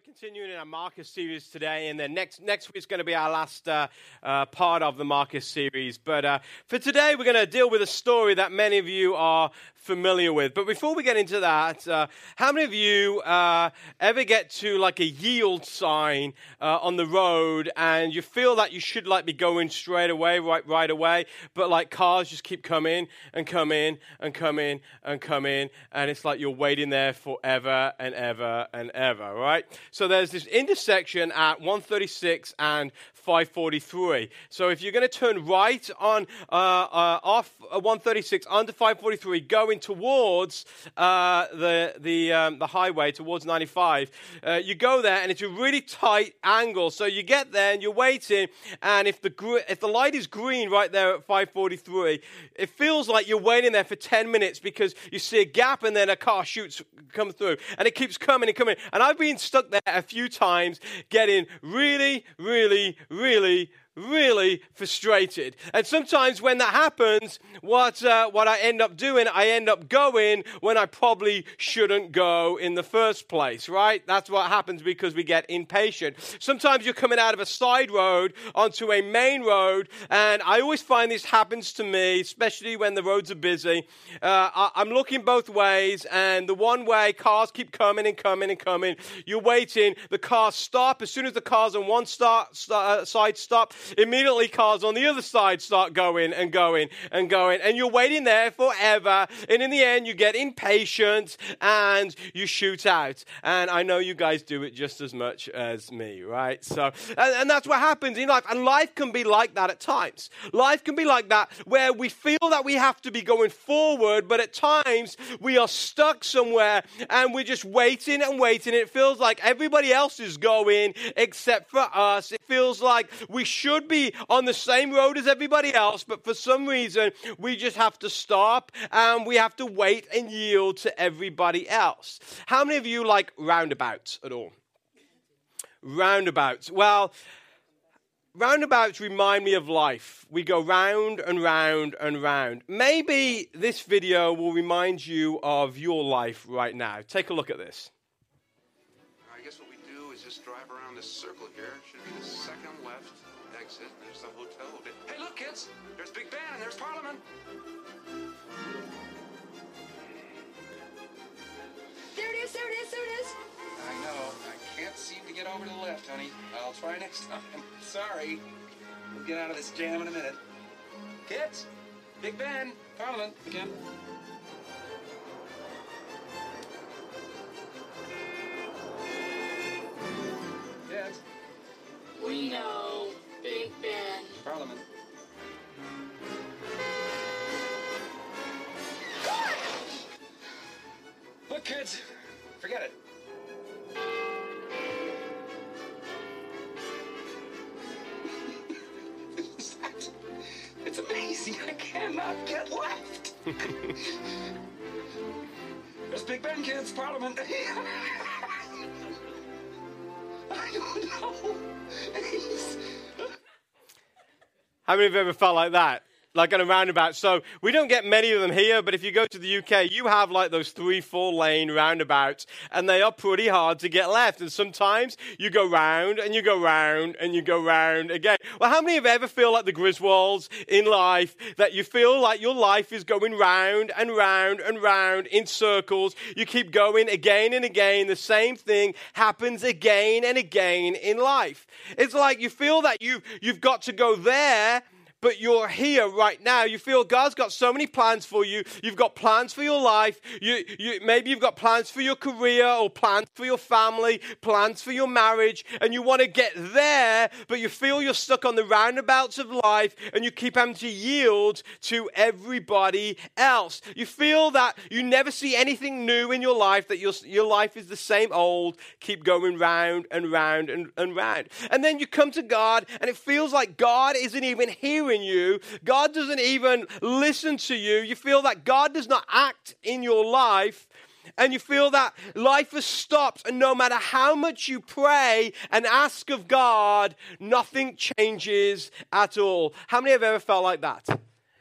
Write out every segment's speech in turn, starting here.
we're continuing in our Markers series today, and then next next week's going to be our last uh, uh, part of the Markers series. But uh, for today, we're going to deal with a story that many of you are familiar with. But before we get into that, uh, how many of you uh, ever get to like a yield sign uh, on the road, and you feel that you should like be going straight away, right right away, but like cars just keep coming and coming and coming and coming, and it's like you're waiting there forever and ever and ever, right? So there's this intersection at 136 and 543. So if you're going to turn right on uh, uh, off 136 under 543, going towards uh, the the um, the highway towards 95, uh, you go there and it's a really tight angle. So you get there and you're waiting, and if the gr- if the light is green right there at 543, it feels like you're waiting there for 10 minutes because you see a gap and then a car shoots come through, and it keeps coming and coming. And I've been stuck there a few times, getting really, really, really really frustrated. And sometimes when that happens, what, uh, what I end up doing, I end up going when I probably shouldn't go in the first place, right? That's what happens because we get impatient. Sometimes you're coming out of a side road onto a main road, and I always find this happens to me, especially when the roads are busy. Uh, I, I'm looking both ways, and the one way, cars keep coming and coming and coming. You're waiting, the cars stop. As soon as the cars on one start, start, uh, side stop, immediately cars on the other side start going and going and going. And you're waiting there forever. And in the end, you get impatient and you shoot out. And I know you guys do it just as much as me, right? So, and, and that's what happens in life. And life can be like that at times. Life can be like that where we feel that we have to be going forward, but at times we are stuck somewhere and we're just waiting and waiting. It feels like everybody else is going except for us. It feels like we should be on the same road as everybody else, but for some reason, we just have to stop and we have to wait and yield to everybody else. How many of you like roundabouts at all? Roundabouts. Well, roundabouts remind me of life. We go round and round and round. Maybe this video will remind you of your life right now. Take a look at this. I guess what we do is just drive around this circle here. Should be the second left exit. There's the hotel. Hey, look, kids! There's Big Ben and there's Parliament. There it is, there it is, there it is. I know. I can't seem to get over to the left, honey. I'll try next time. Sorry. We'll get out of this jam in a minute. Kids, Big Ben, Parliament again. Kids, We know, Big Ben. Parliament. Look, kids, forget it. it's amazing. I cannot get left. There's Big Ben, kids, Parliament. I don't know. How many of you ever felt like that? Like on a roundabout. So we don't get many of them here, but if you go to the UK, you have like those three, four lane roundabouts, and they are pretty hard to get left. And sometimes you go round and you go round and you go round again. Well, how many of you ever feel like the Griswolds in life that you feel like your life is going round and round and round in circles? You keep going again and again. The same thing happens again and again in life. It's like you feel that you you've got to go there but you're here right now. You feel God's got so many plans for you. You've got plans for your life. You, you, maybe you've got plans for your career or plans for your family, plans for your marriage, and you want to get there, but you feel you're stuck on the roundabouts of life and you keep having to yield to everybody else. You feel that you never see anything new in your life, that your, your life is the same old, keep going round and round and, and round. And then you come to God and it feels like God isn't even hearing you. God doesn't even listen to you. You feel that God does not act in your life. And you feel that life has stopped, and no matter how much you pray and ask of God, nothing changes at all. How many have ever felt like that?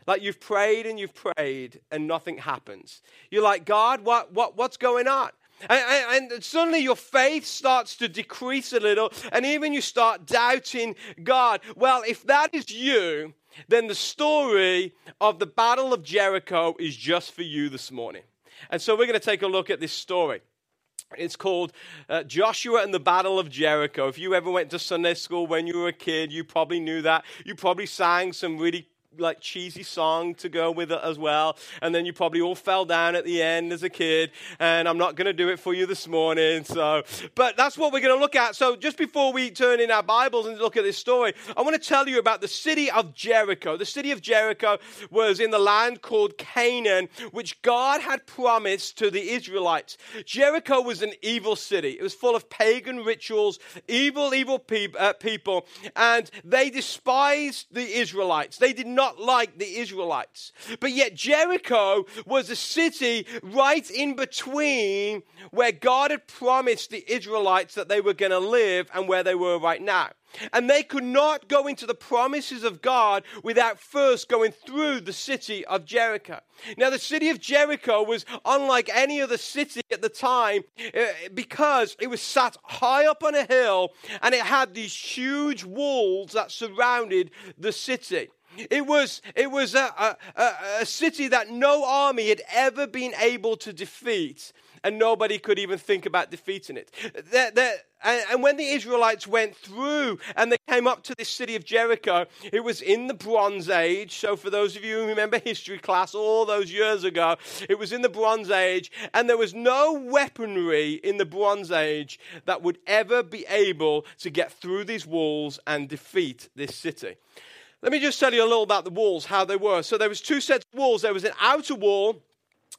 Like you've prayed and you've prayed and nothing happens. You're like, God, what, what, what's going on? And, and, suddenly your faith starts to decrease a little, and even you start doubting God. Well, if that is you, then the story of the Battle of Jericho is just for you this morning. And so we're going to take a look at this story. It's called uh, Joshua and the Battle of Jericho. If you ever went to Sunday school when you were a kid, you probably knew that. You probably sang some really like cheesy song to go with it as well. And then you probably all fell down at the end as a kid. And I'm not going to do it for you this morning. So, but that's what we're going to look at. So just before we turn in our Bibles and look at this story, I want to tell you about the city of Jericho. The city of Jericho was in the land called Canaan, which God had promised to the Israelites. Jericho was an evil city. It was full of pagan rituals, evil, evil pe- uh, people, and they despised the Israelites. They did not not like the Israelites. But yet, Jericho was a city right in between where God had promised the Israelites that they were going to live and where they were right now. And they could not go into the promises of God without first going through the city of Jericho. Now, the city of Jericho was unlike any other city at the time uh, because it was sat high up on a hill and it had these huge walls that surrounded the city. It was, it was a, a, a, city that no army had ever been able to defeat, and nobody could even think about defeating it. They're, they're, and, and when the Israelites went through and they came up to this city of Jericho, it was in the Bronze Age. So, for those of you who remember history class all those years ago, it was in the Bronze Age, and there was no weaponry in the Bronze Age that would ever be able to get through these walls and defeat this city. Let me just tell you a little about the walls, how they were. So there was two sets of walls. There was an outer wall,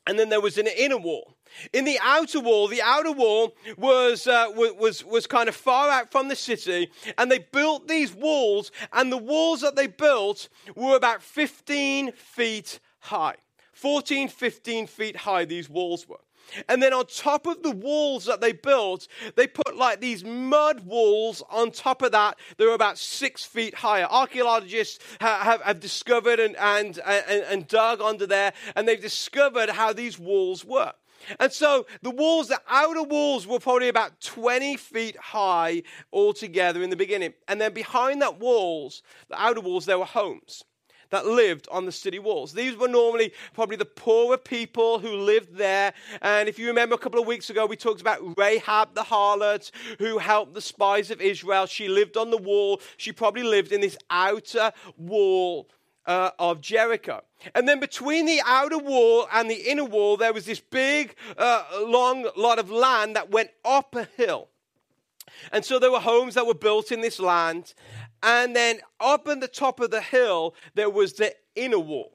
and then there was an inner wall. In the outer wall, the outer wall was, uh, was, was kind of far out from the city, and they built these walls, and the walls that they built were about 15 feet high. 14, 15 feet high, these walls were. And then on top of the walls that they built, they put like these mud walls on top of that. They're about six feet higher. Archaeologists have, have, have discovered and, and, and, and dug under there, and they've discovered how these walls work. And so the walls, the outer walls were probably about 20 feet high altogether in the beginning. And then behind that walls, the outer walls, there were homes that lived on the city walls. These were normally probably the poorer people who lived there. And if you remember a couple of weeks ago, we talked about Rahab the harlot who helped the spies of Israel. She lived on the wall. She probably lived in this outer wall uh, of Jericho. And then between the outer wall and the inner wall, there was this big, uh, long lot of land that went up a hill. And so there were homes that were built in this land. And then up on the top of the hill, there was the inner wall.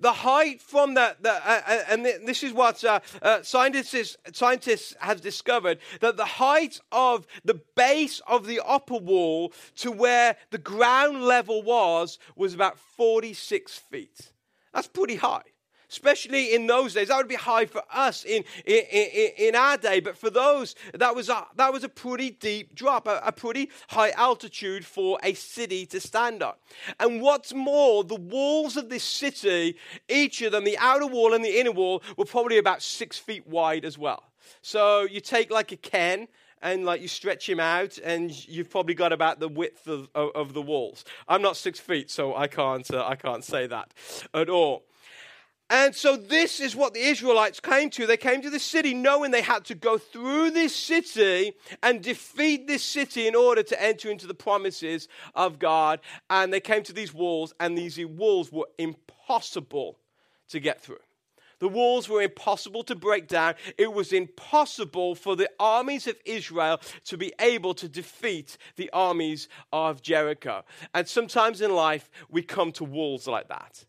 The height from that, the uh, uh and this is what uh, uh, scientists, scientists have discovered that the height of the base of the upper wall to where the ground level was was about 46 feet. That's pretty high especially in those days. That would be high for us in, in, in, in our day, but for those, that was a, that was a pretty deep drop, a, a pretty high altitude for a city to stand on. And what's more, the walls of this city, each of them, the outer wall and the inner wall, were probably about six feet wide as well. So you take like a Ken and like you stretch him out, and you've probably got about the width of, of, of the walls. I'm not six feet, so I can't uh, I can't say that at all. And so this is what the Israelites came to. They came to the city knowing they had to go through this city and defeat this city in order to enter into the promises of God. And they came to these walls, and these walls were impossible to get through. The walls were impossible to break down. It was impossible for the armies of Israel to be able to defeat the armies of Jericho. And sometimes in life, we come to walls like that.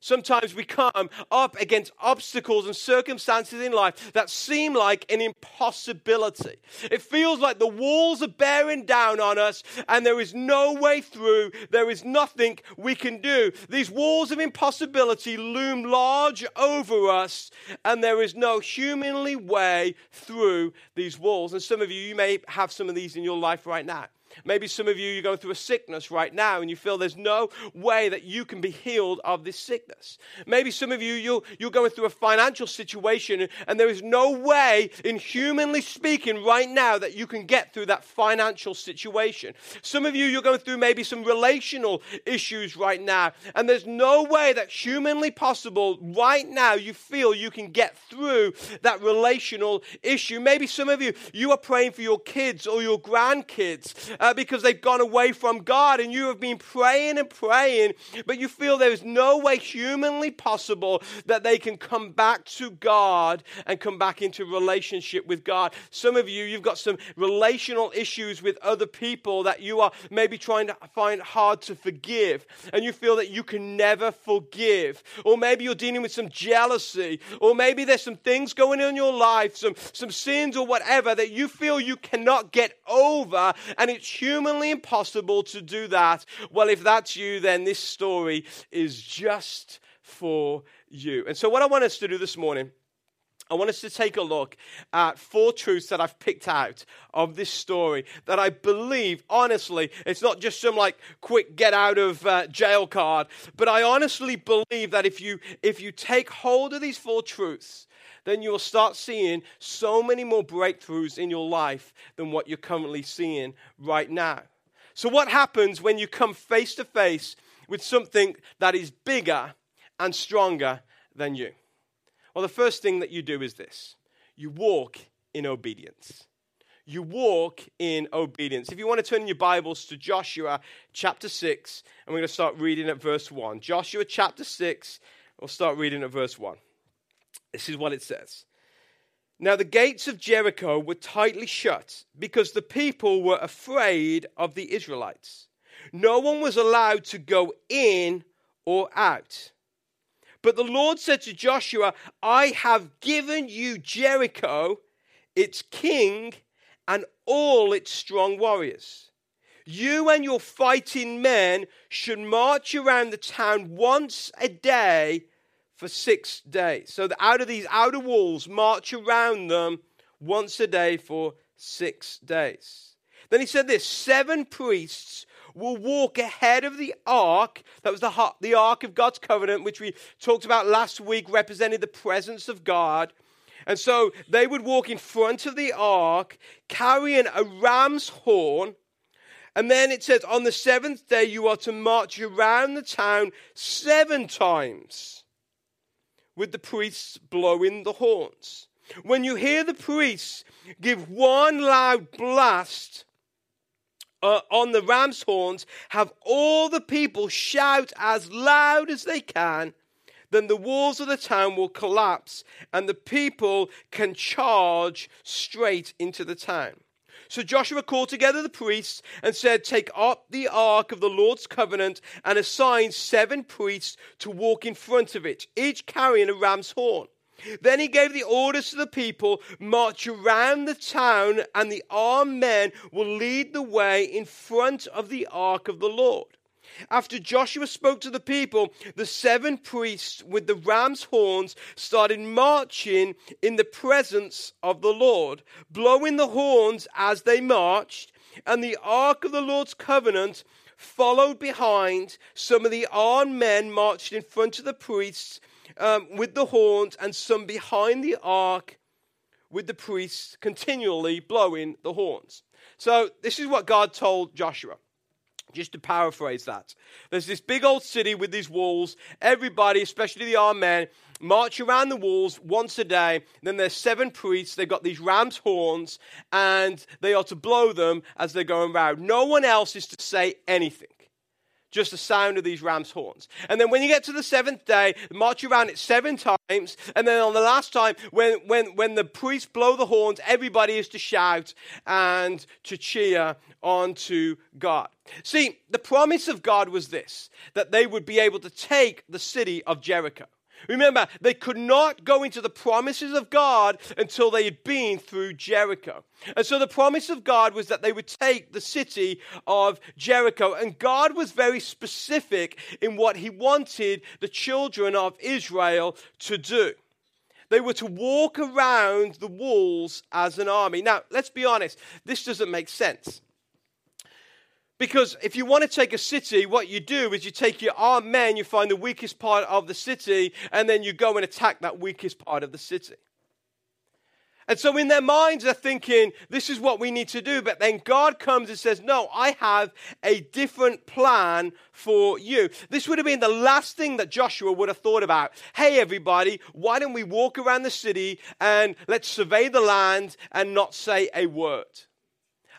Sometimes we come up against obstacles and circumstances in life that seem like an impossibility. It feels like the walls are bearing down on us and there is no way through. There is nothing we can do. These walls of impossibility loom large over us and there is no humanly way through these walls. And some of you, you may have some of these in your life right now. Maybe some of you, you're going through a sickness right now and you feel there's no way that you can be healed of this sickness. Maybe some of you, you're, you're going through a financial situation and there is no way, in humanly speaking, right now that you can get through that financial situation. Some of you, you're going through maybe some relational issues right now and there's no way that humanly possible right now you feel you can get through that relational issue. Maybe some of you, you are praying for your kids or your grandkids uh, because they've gone away from God and you have been praying and praying, but you feel there is no way humanly possible that they can come back to God and come back into relationship with God. Some of you, you've got some relational issues with other people that you are maybe trying to find hard to forgive, and you feel that you can never forgive. Or maybe you're dealing with some jealousy, or maybe there's some things going on in your life, some, some sins or whatever that you feel you cannot get over, and it's humanly impossible to do that. Well, if that's you, then this story is just for you. And so, what I want us to do this morning. I want us to take a look at four truths that I've picked out of this story that I believe, honestly, it's not just some like quick get out of uh, jail card, but I honestly believe that if you if you take hold of these four truths, then you'll start seeing so many more breakthroughs in your life than what you're currently seeing right now. So, what happens when you come face to face with something that is bigger and stronger than you? Well, the first thing that you do is this you walk in obedience. You walk in obedience. If you want to turn your Bibles to Joshua chapter 6, and we're going to start reading at verse 1. Joshua chapter 6, we'll start reading at verse 1. This is what it says. Now, the gates of Jericho were tightly shut because the people were afraid of the Israelites. No one was allowed to go in or out. But the Lord said to Joshua, I have given you Jericho, its king, and all its strong warriors. You and your fighting men should march around the town once a day for six days. So, out of these outer walls, march around them once a day for six days. Then he said this seven priests will walk ahead of the ark. That was the, the ark of God's covenant, which we talked about last week, represented the presence of God. And so they would walk in front of the ark, carrying a ram's horn. And then it says, on the seventh day, you are to march around the town seven times with the priests blowing the horns. When you hear the priests give one loud blast uh, on the ram's horns, have all the people shout as loud as they can, then the walls of the town will collapse and the people can charge straight into the town. So Joshua called together the priests and said, Take up the ark of the Lord's covenant and assign seven priests to walk in front of it, each carrying a ram's horn. Then he gave the orders to the people march around the town, and the armed men will lead the way in front of the ark of the Lord. After Joshua spoke to the people, the seven priests with the ram's horns started marching in the presence of the Lord, blowing the horns as they marched, and the ark of the Lord's covenant followed behind. Some of the armed men marched in front of the priests um, with the horns, and some behind the ark with the priests continually blowing the horns. So, this is what God told Joshua. Just to paraphrase that, there's this big old city with these walls. Everybody, especially the armed men, march around the walls once a day. Then there's seven priests. They've got these ram's horns, and they are to blow them as they're going around. No one else is to say anything just the sound of these ram's horns. And then when you get to the seventh day, march around it seven times. And then on the last time, when, when, when the priests blow the horns, everybody is to shout and to cheer onto God. See, the promise of God was this that they would be able to take the city of Jericho. Remember, they could not go into the promises of God until they had been through Jericho. And so the promise of God was that they would take the city of Jericho. And God was very specific in what he wanted the children of Israel to do. They were to walk around the walls as an army. Now, let's be honest, this doesn't make sense. Because if you want to take a city, what you do is you take your armed men, you find the weakest part of the city, and then you go and attack that weakest part of the city. And so in their minds, they're thinking, this is what we need to do. But then God comes and says, no, I have a different plan for you. This would have been the last thing that Joshua would have thought about. Hey, everybody, why don't we walk around the city and let's survey the land and not say a word?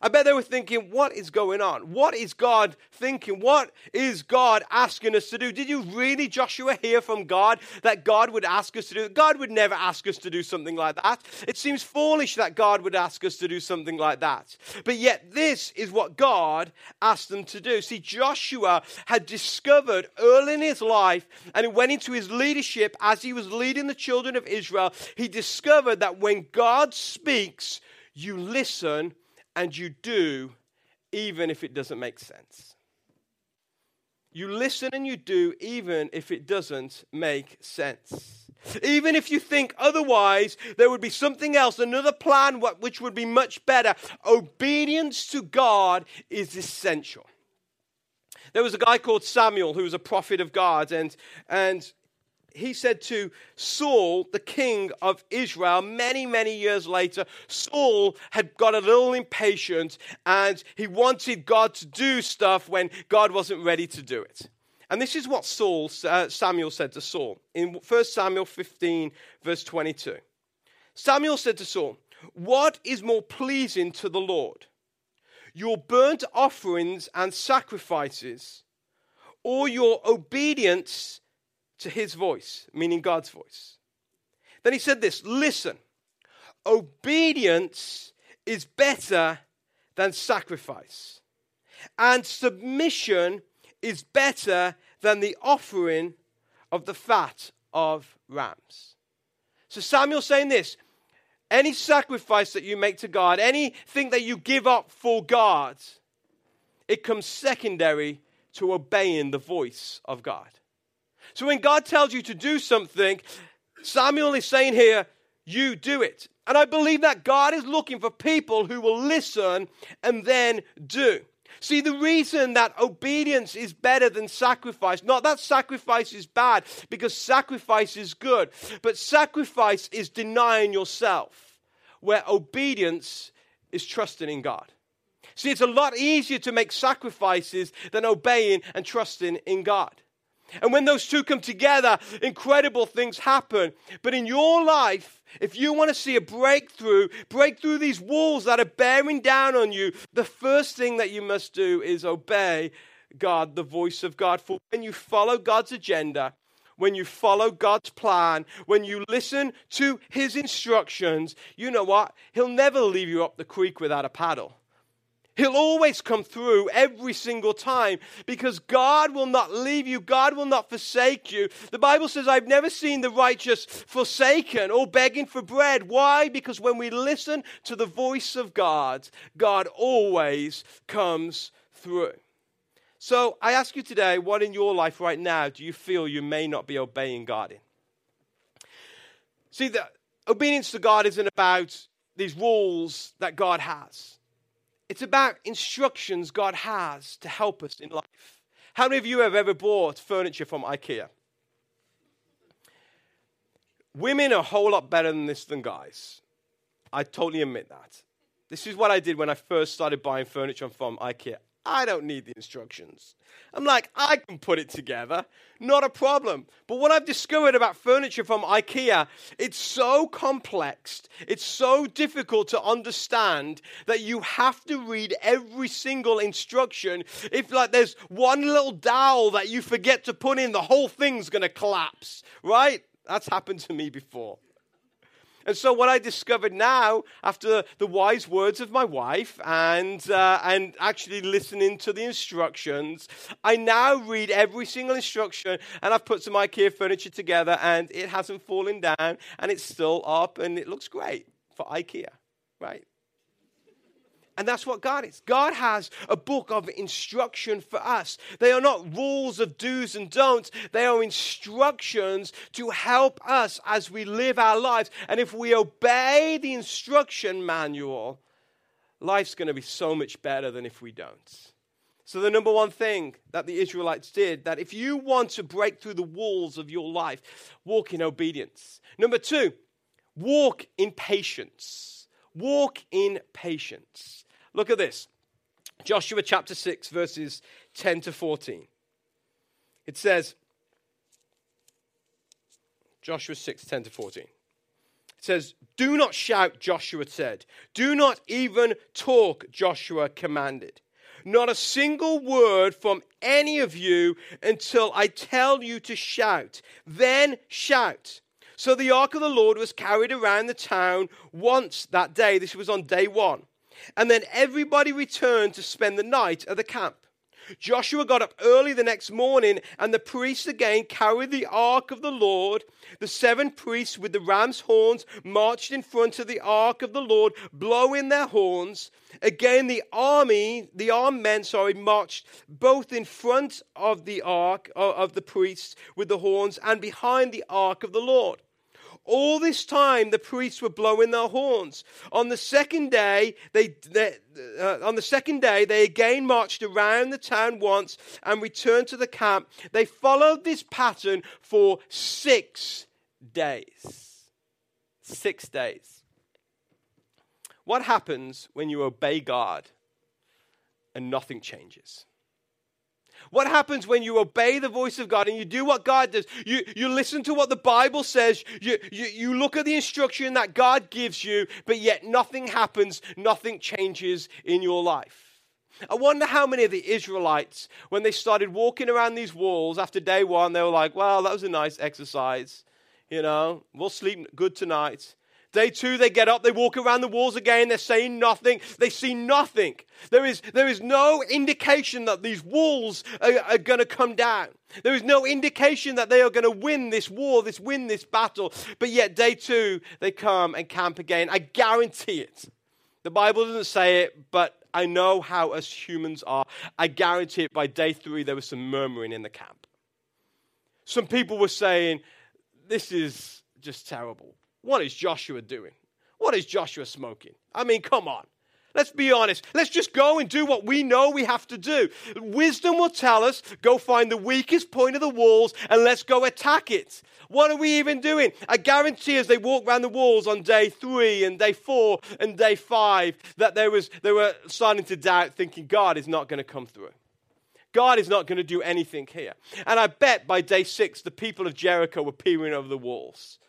I bet they were thinking, what is going on? What is God thinking? What is God asking us to do? Did you really, Joshua, hear from God that God would ask us to do? God would never ask us to do something like that. It seems foolish that God would ask us to do something like that. But yet, this is what God asked them to do. See, Joshua had discovered early in his life, and it went into his leadership as he was leading the children of Israel, he discovered that when God speaks, you listen and you do even if it doesn't make sense. You listen and you do even if it doesn't make sense. Even if you think otherwise, there would be something else, another plan which would be much better. Obedience to God is essential. There was a guy called Samuel who was a prophet of God, and, and he said to Saul, the king of Israel, many, many years later, Saul had got a little impatient and he wanted God to do stuff when God wasn't ready to do it. And this is what Saul, uh, Samuel said to Saul in 1 Samuel 15, verse 22. Samuel said to Saul, What is more pleasing to the Lord? Your burnt offerings and sacrifices, or your obedience to his voice, meaning God's voice. Then he said this listen, obedience is better than sacrifice, and submission is better than the offering of the fat of rams. So Samuel's saying this any sacrifice that you make to God, anything that you give up for God, it comes secondary to obeying the voice of God. So when God tells you to do something, Samuel is saying here, you do it. And I believe that God is looking for people who will listen and then do. See, the reason that obedience is better than sacrifice, not that sacrifice is bad, because sacrifice is good, but sacrifice is denying yourself, where obedience is trusting in God. See, it's a lot easier to make sacrifices than obeying and trusting in God. And when those two come together, incredible things happen. But in your life, if you want to see a breakthrough, break through these walls that are bearing down on you, the first thing that you must do is obey God, the voice of God. For when you follow God's agenda, when you follow God's plan, when you listen to His instructions, you know what? He'll never leave you up the creek without a paddle. He'll always come through every single time because God will not leave you. God will not forsake you. The Bible says, I've never seen the righteous forsaken or begging for bread. Why? Because when we listen to the voice of God, God always comes through. So I ask you today, what in your life right now do you feel you may not be obeying God in? See, the obedience to God isn't about these rules that God has. It's about instructions God has to help us in life. How many of you have ever bought furniture from IKEA? Women are a whole lot better than this than guys. I totally admit that. This is what I did when I first started buying furniture from IKEA. I don't need the instructions. I'm like, I can put it together, not a problem. But what I've discovered about furniture from IKEA, it's so complex, it's so difficult to understand that you have to read every single instruction. If like there's one little dowel that you forget to put in, the whole thing's going to collapse, right? That's happened to me before. And so, what I discovered now, after the wise words of my wife and, uh, and actually listening to the instructions, I now read every single instruction and I've put some IKEA furniture together and it hasn't fallen down and it's still up and it looks great for IKEA, right? And that's what God is. God has a book of instruction for us. They are not rules of do's and don'ts, they are instructions to help us as we live our lives. And if we obey the instruction manual, life's going to be so much better than if we don't. So, the number one thing that the Israelites did, that if you want to break through the walls of your life, walk in obedience. Number two, walk in patience. Walk in patience. Look at this Joshua chapter 6, verses 10 to 14. It says, Joshua 6, 10 to 14. It says, Do not shout, Joshua said. Do not even talk, Joshua commanded. Not a single word from any of you until I tell you to shout. Then shout. So the ark of the Lord was carried around the town once that day. This was on day one. And then everybody returned to spend the night at the camp. Joshua got up early the next morning, and the priests again carried the ark of the Lord. The seven priests with the ram's horns marched in front of the ark of the Lord, blowing their horns. Again, the army, the armed men, sorry, marched both in front of the ark uh, of the priests with the horns and behind the ark of the Lord. All this time, the priests were blowing their horns. On the second day, they, they uh, on the second day, they again marched around the town once and returned to the camp. They followed this pattern for six days. Six days. What happens when you obey God and nothing changes? What happens when you obey the voice of God and you do what God does? You, you listen to what the Bible says, you, you, you look at the instruction that God gives you, but yet nothing happens, nothing changes in your life. I wonder how many of the Israelites, when they started walking around these walls after day one, they were like, well, that was a nice exercise. You know, we'll sleep good tonight. Day two, they get up, they walk around the walls again, they're saying nothing, they see nothing. There is, there is no indication that these walls are, are going to come down. There is no indication that they are going to win this war, this win this battle. But yet, day two, they come and camp again. I guarantee it. The Bible doesn't say it, but I know how us humans are. I guarantee it by day three, there was some murmuring in the camp. Some people were saying, This is just terrible. What is Joshua doing? What is Joshua smoking? I mean, come on. Let's be honest. Let's just go and do what we know we have to do. Wisdom will tell us go find the weakest point of the walls and let's go attack it. What are we even doing? I guarantee as they walk around the walls on day three and day four and day five that there was, they were starting to doubt, thinking God is not going to come through. God is not going to do anything here. And I bet by day six, the people of Jericho were peering over the walls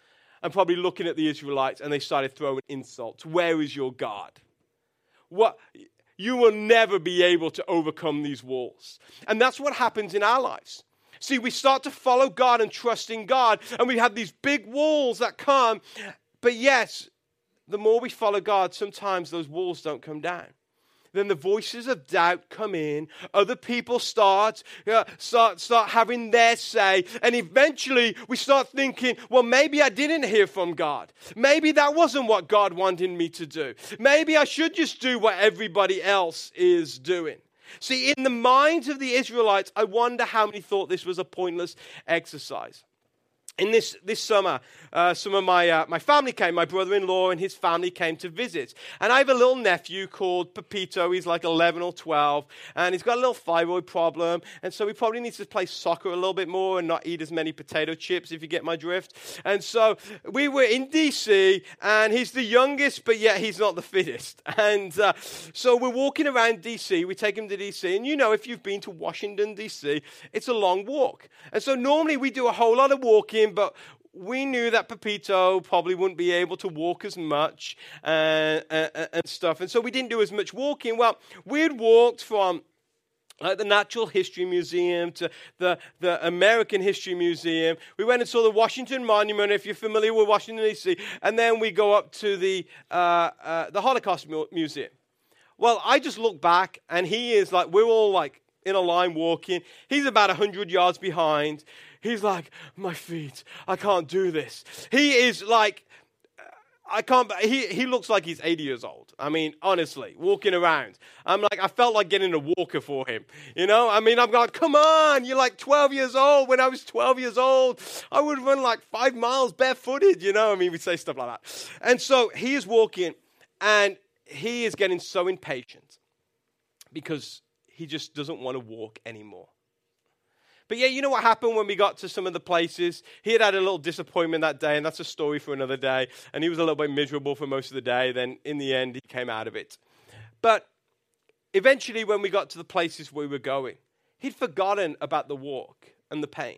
and probably looking at the Israelites and they started throwing insults. Where is your God? What? You will never be able to overcome these walls. And that's what happens in our lives. See, we start to follow God and trust in God, and we have these big walls that come. But yes, the more we follow God, sometimes those walls don't come down then the voices of doubt come in. Other people start, uh, start, start having their say. And eventually we start thinking, well, maybe I didn't hear from God. Maybe that wasn't what God wanted me to do. Maybe I should just do what everybody else is doing. See, in the minds of the Israelites, I wonder how many thought this was a pointless exercise in this, this summer, uh, some of my, uh, my family came, my brother in law and his family came to visit. And I have a little nephew called Pepito. He's like 11 or 12, and he's got a little thyroid problem. And so he probably needs to play soccer a little bit more and not eat as many potato chips, if you get my drift. And so we were in DC, and he's the youngest, but yet he's not the fittest. And uh, so we're walking around DC. We take him to DC. And you know, if you've been to Washington, DC, it's a long walk. And so normally we do a whole lot of walking but we knew that Pepito probably wouldn't be able to walk as much and, uh, and, uh, and stuff. And so we didn't do as much walking. Well, we had walked from like the Natural History Museum to the, the American History Museum. We went and saw the Washington Monument, if you're familiar with Washington, D.C., and then we go up to the, uh, uh, the Holocaust Museum. Well, I just look back, and he is like, we're all like in a line walking. He's about 100 yards behind. He's like, my feet, I can't do this. He is like, I can't, he, he looks like he's 80 years old. I mean, honestly, walking around. I'm like, I felt like getting a walker for him. You know, I mean, I'm like, come on, you're like 12 years old. When I was 12 years old, I would run like five miles barefooted, you know, I mean, we say stuff like that. And so he is walking and he is getting so impatient because he just doesn't want to walk anymore. But yeah, you know what happened when we got to some of the places? He had had a little disappointment that day, and that's a story for another day. And he was a little bit miserable for most of the day. Then in the end, he came out of it. But eventually, when we got to the places we were going, he'd forgotten about the walk and the pain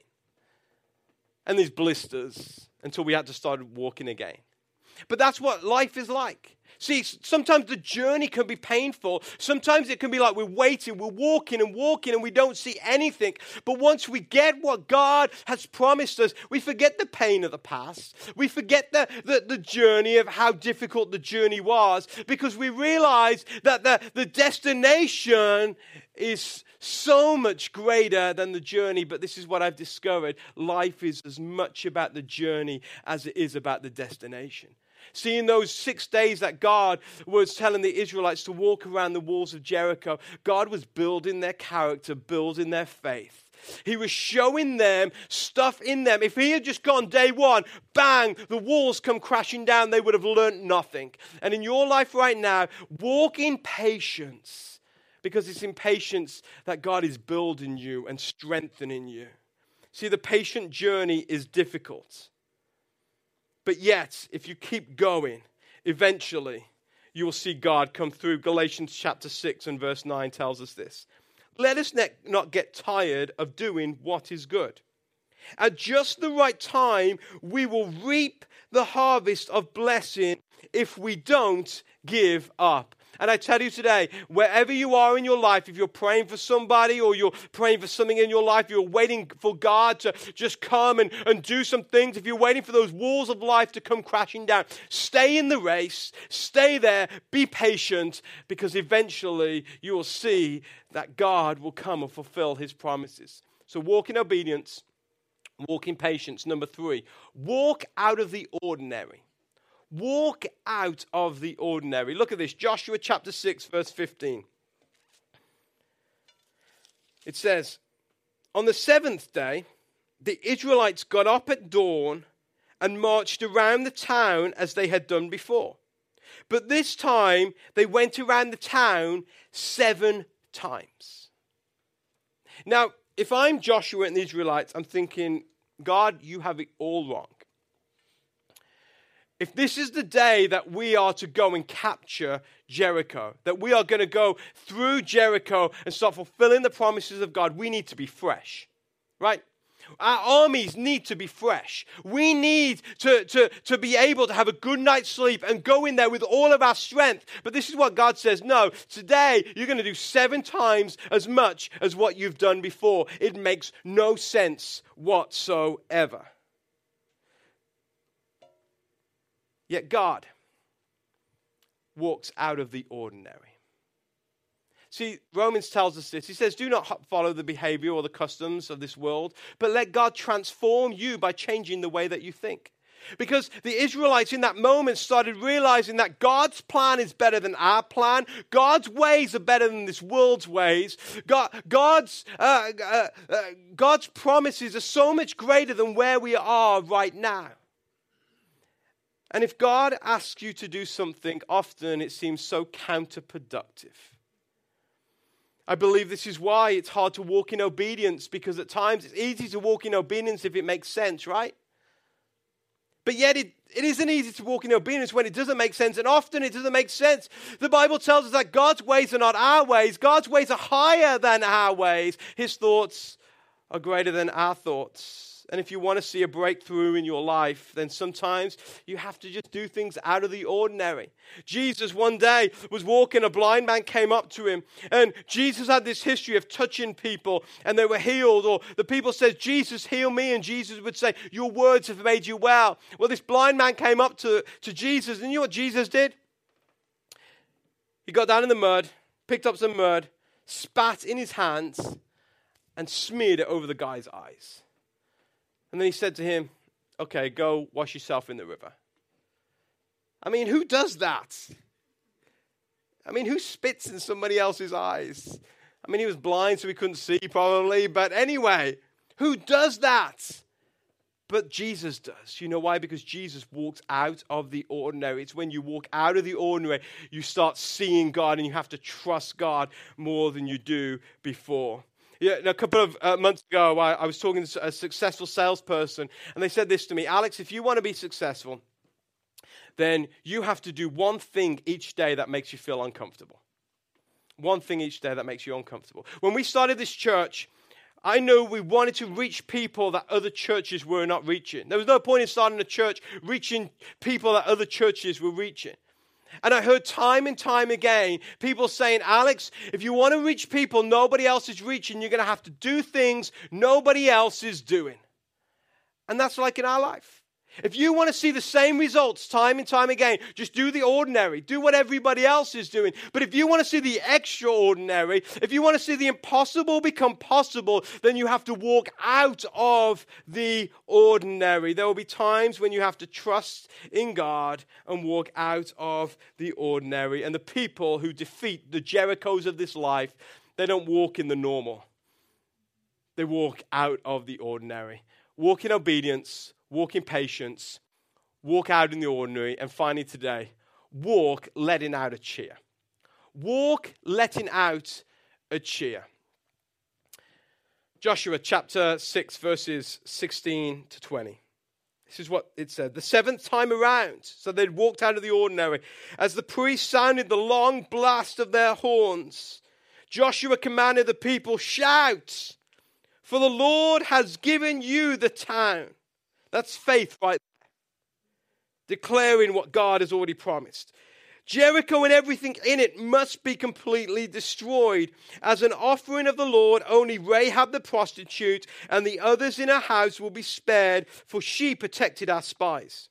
and these blisters until we had to start walking again. But that's what life is like. See, sometimes the journey can be painful. Sometimes it can be like we're waiting, we're walking and walking, and we don't see anything. But once we get what God has promised us, we forget the pain of the past. We forget the, the, the journey of how difficult the journey was because we realize that the, the destination is so much greater than the journey. But this is what I've discovered life is as much about the journey as it is about the destination. Seeing those six days that God was telling the Israelites to walk around the walls of Jericho, God was building their character, building their faith. He was showing them stuff in them. If he had just gone day one, bang, the walls come crashing down, they would have learned nothing. And in your life right now, walk in patience because it's in patience that God is building you and strengthening you. See, the patient journey is difficult. But yet, if you keep going, eventually you will see God come through. Galatians chapter 6 and verse 9 tells us this. Let us not get tired of doing what is good. At just the right time, we will reap the harvest of blessing if we don't give up. And I tell you today, wherever you are in your life, if you're praying for somebody or you're praying for something in your life, you're waiting for God to just come and, and do some things, if you're waiting for those walls of life to come crashing down, stay in the race, stay there, be patient, because eventually you will see that God will come and fulfill his promises. So walk in obedience, walk in patience. Number three, walk out of the ordinary. Walk out of the ordinary. Look at this Joshua chapter 6, verse 15. It says, On the seventh day, the Israelites got up at dawn and marched around the town as they had done before. But this time, they went around the town seven times. Now, if I'm Joshua and the Israelites, I'm thinking, God, you have it all wrong if this is the day that we are to go and capture Jericho, that we are going to go through Jericho and start fulfilling the promises of God, we need to be fresh, right? Our armies need to be fresh. We need to, to, to be able to have a good night's sleep and go in there with all of our strength. But this is what God says no, today you're going to do seven times as much as what you've done before. It makes no sense whatsoever. Yet God walks out of the ordinary. See, Romans tells us this. He says, Do not follow the behavior or the customs of this world, but let God transform you by changing the way that you think. Because the Israelites in that moment started realizing that God's plan is better than our plan. God's ways are better than this world's ways. God, God's, uh, uh, uh, God's promises are so much greater than where we are right now. And if God asks you to do something, often it seems so counterproductive. I believe this is why it's hard to walk in obedience because at times it's easy to walk in obedience if it makes sense, right? But yet it, it isn't easy to walk in obedience when it doesn't make sense, and often it doesn't make sense. The Bible tells us that God's ways are not our ways, God's ways are higher than our ways, His thoughts are greater than our thoughts. And if you want to see a breakthrough in your life, then sometimes you have to just do things out of the ordinary. Jesus one day was walking, a blind man came up to him, and Jesus had this history of touching people and they were healed. Or the people said, Jesus, heal me. And Jesus would say, Your words have made you well. Well, this blind man came up to, to Jesus, and you know what Jesus did? He got down in the mud, picked up some mud, spat in his hands, and smeared it over the guy's eyes. And then he said to him, Okay, go wash yourself in the river. I mean, who does that? I mean, who spits in somebody else's eyes? I mean, he was blind, so he couldn't see, probably. But anyway, who does that? But Jesus does. You know why? Because Jesus walks out of the ordinary. It's when you walk out of the ordinary, you start seeing God and you have to trust God more than you do before. Yeah, a couple of uh, months ago, I, I was talking to a successful salesperson, and they said this to me Alex, if you want to be successful, then you have to do one thing each day that makes you feel uncomfortable. One thing each day that makes you uncomfortable. When we started this church, I know we wanted to reach people that other churches were not reaching. There was no point in starting a church reaching people that other churches were reaching. And I heard time and time again people saying, Alex, if you want to reach people nobody else is reaching, you're going to have to do things nobody else is doing. And that's like in our life. If you want to see the same results time and time again, just do the ordinary. Do what everybody else is doing. But if you want to see the extraordinary, if you want to see the impossible become possible, then you have to walk out of the ordinary. There will be times when you have to trust in God and walk out of the ordinary. And the people who defeat the Jerichos of this life, they don't walk in the normal, they walk out of the ordinary. Walk in obedience walk in patience, walk out in the ordinary, and finally today, walk letting out a cheer. Walk letting out a cheer. Joshua chapter 6, verses 16 to 20. This is what it said. The seventh time around, so they'd walked out of the ordinary, as the priests sounded the long blast of their horns, Joshua commanded the people, Shout, for the Lord has given you the town. That's faith right there. Declaring what God has already promised. Jericho and everything in it must be completely destroyed. As an offering of the Lord, only Rahab the prostitute and the others in her house will be spared, for she protected our spies.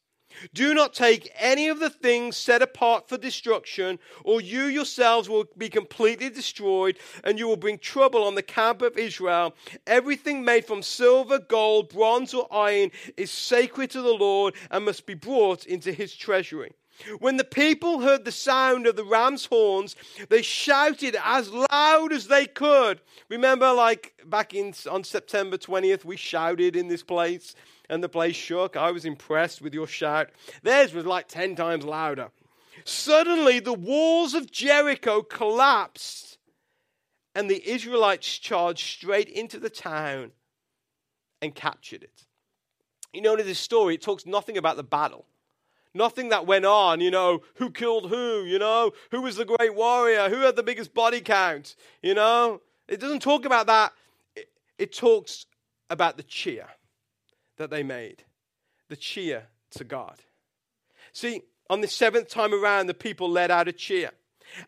Do not take any of the things set apart for destruction, or you yourselves will be completely destroyed, and you will bring trouble on the camp of Israel. Everything made from silver, gold, bronze, or iron is sacred to the Lord and must be brought into his treasury. When the people heard the sound of the ram's horns, they shouted as loud as they could. Remember, like back in on September 20th, we shouted in this place and the place shook. I was impressed with your shout. Theirs was like 10 times louder. Suddenly, the walls of Jericho collapsed, and the Israelites charged straight into the town and captured it. You know, in this story, it talks nothing about the battle. Nothing that went on, you know, who killed who, you know, who was the great warrior, who had the biggest body count, you know. It doesn't talk about that. It, it talks about the cheer that they made, the cheer to God. See, on the seventh time around, the people let out a cheer.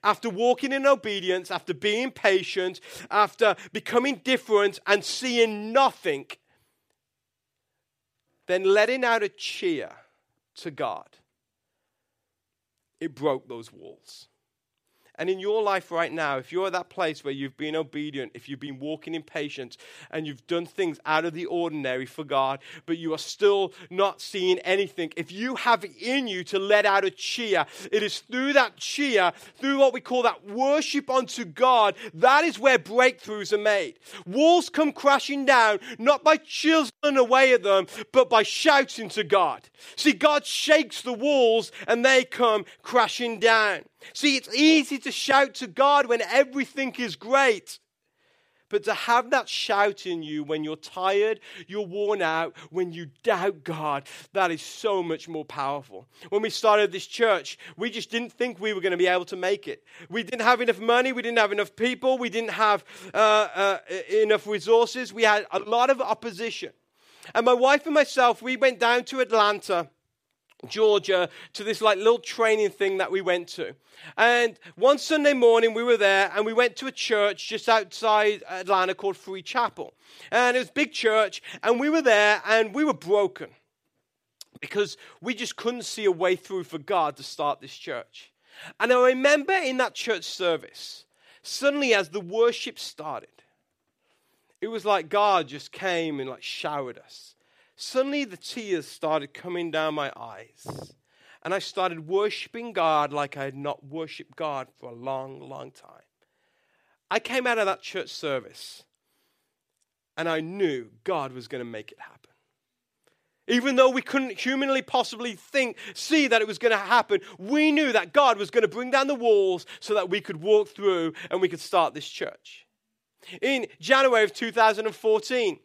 After walking in obedience, after being patient, after becoming different and seeing nothing, then letting out a cheer to God, it broke those walls. And in your life right now, if you're at that place where you've been obedient, if you've been walking in patience, and you've done things out of the ordinary for God, but you are still not seeing anything, if you have in you to let out a cheer, it is through that cheer, through what we call that worship unto God, that is where breakthroughs are made. Walls come crashing down, not by chiseling away at them, but by shouting to God. See, God shakes the walls and they come crashing down. See, it's easy to shout to God when everything is great. But to have that shout in you when you're tired, you're worn out, when you doubt God, that is so much more powerful. When we started this church, we just didn't think we were going to be able to make it. We didn't have enough money, we didn't have enough people, we didn't have uh, uh, enough resources, we had a lot of opposition. And my wife and myself, we went down to Atlanta Georgia to this like little training thing that we went to. And one Sunday morning we were there and we went to a church just outside Atlanta called Free Chapel. And it was big church and we were there and we were broken because we just couldn't see a way through for God to start this church. And I remember in that church service, suddenly as the worship started, it was like God just came and like showered us Suddenly, the tears started coming down my eyes. And I started worshiping God like I had not worshiped God for a long, long time. I came out of that church service and I knew God was going to make it happen. Even though we couldn't humanly possibly think, see that it was going to happen, we knew that God was going to bring down the walls so that we could walk through and we could start this church. In January of 2014,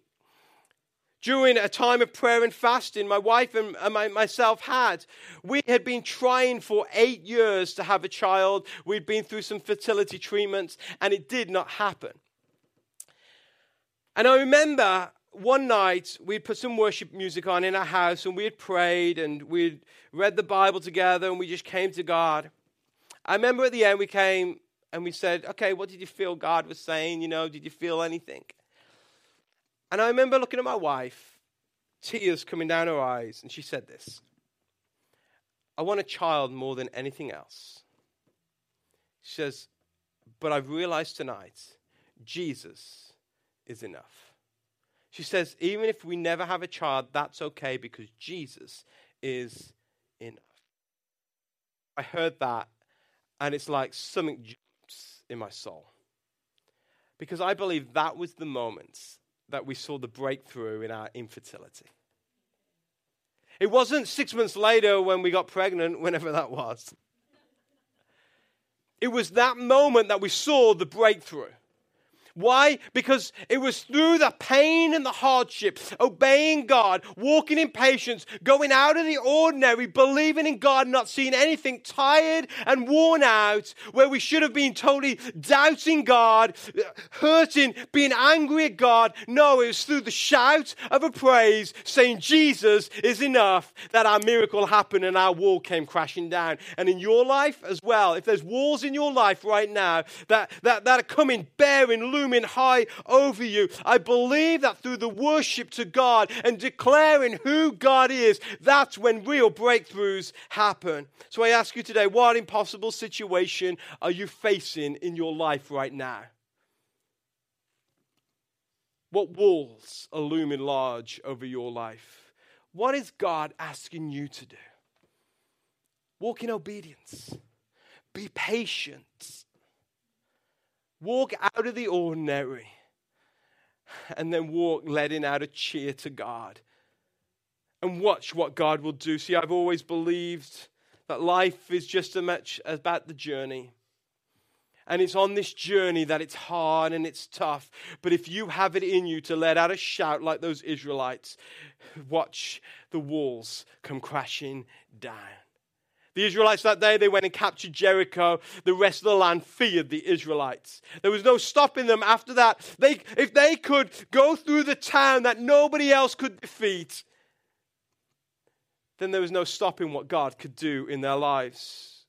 during a time of prayer and fasting, my wife and my, myself had. We had been trying for eight years to have a child. We'd been through some fertility treatments, and it did not happen. And I remember one night we'd put some worship music on in our house, and we had prayed, and we'd read the Bible together, and we just came to God. I remember at the end we came and we said, Okay, what did you feel God was saying? You know, did you feel anything? And I remember looking at my wife, tears coming down her eyes, and she said this I want a child more than anything else. She says, But I've realized tonight, Jesus is enough. She says, Even if we never have a child, that's okay because Jesus is enough. I heard that, and it's like something jumps in my soul. Because I believe that was the moment that we saw the breakthrough in our infertility. It wasn't six months later when we got pregnant, whenever that was. It was that moment that we saw the breakthrough. Why? Because it was through the pain and the hardship, obeying God, walking in patience, going out of the ordinary, believing in God, not seeing anything, tired and worn out, where we should have been totally doubting God, hurting, being angry at God. No, it was through the shout of a praise saying, Jesus is enough, that our miracle happened and our wall came crashing down. And in your life as well, if there's walls in your life right now that, that, that are coming, bearing, looming, looming high over you. I believe that through the worship to God and declaring who God is, that's when real breakthroughs happen. So I ask you today, what impossible situation are you facing in your life right now? What walls are looming large over your life? What is God asking you to do? Walk in obedience. Be patient. Walk out of the ordinary and then walk letting out a cheer to God and watch what God will do. See, I've always believed that life is just as much about the journey. And it's on this journey that it's hard and it's tough. But if you have it in you to let out a shout like those Israelites, watch the walls come crashing down. The Israelites that day, they went and captured Jericho. The rest of the land feared the Israelites. There was no stopping them after that. They, if they could go through the town that nobody else could defeat, then there was no stopping what God could do in their lives.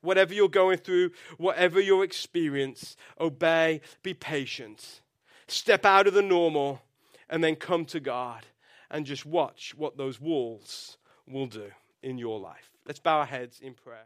Whatever you're going through, whatever your experience, obey, be patient. Step out of the normal and then come to God and just watch what those walls will do in your life. Let's bow our heads in prayer.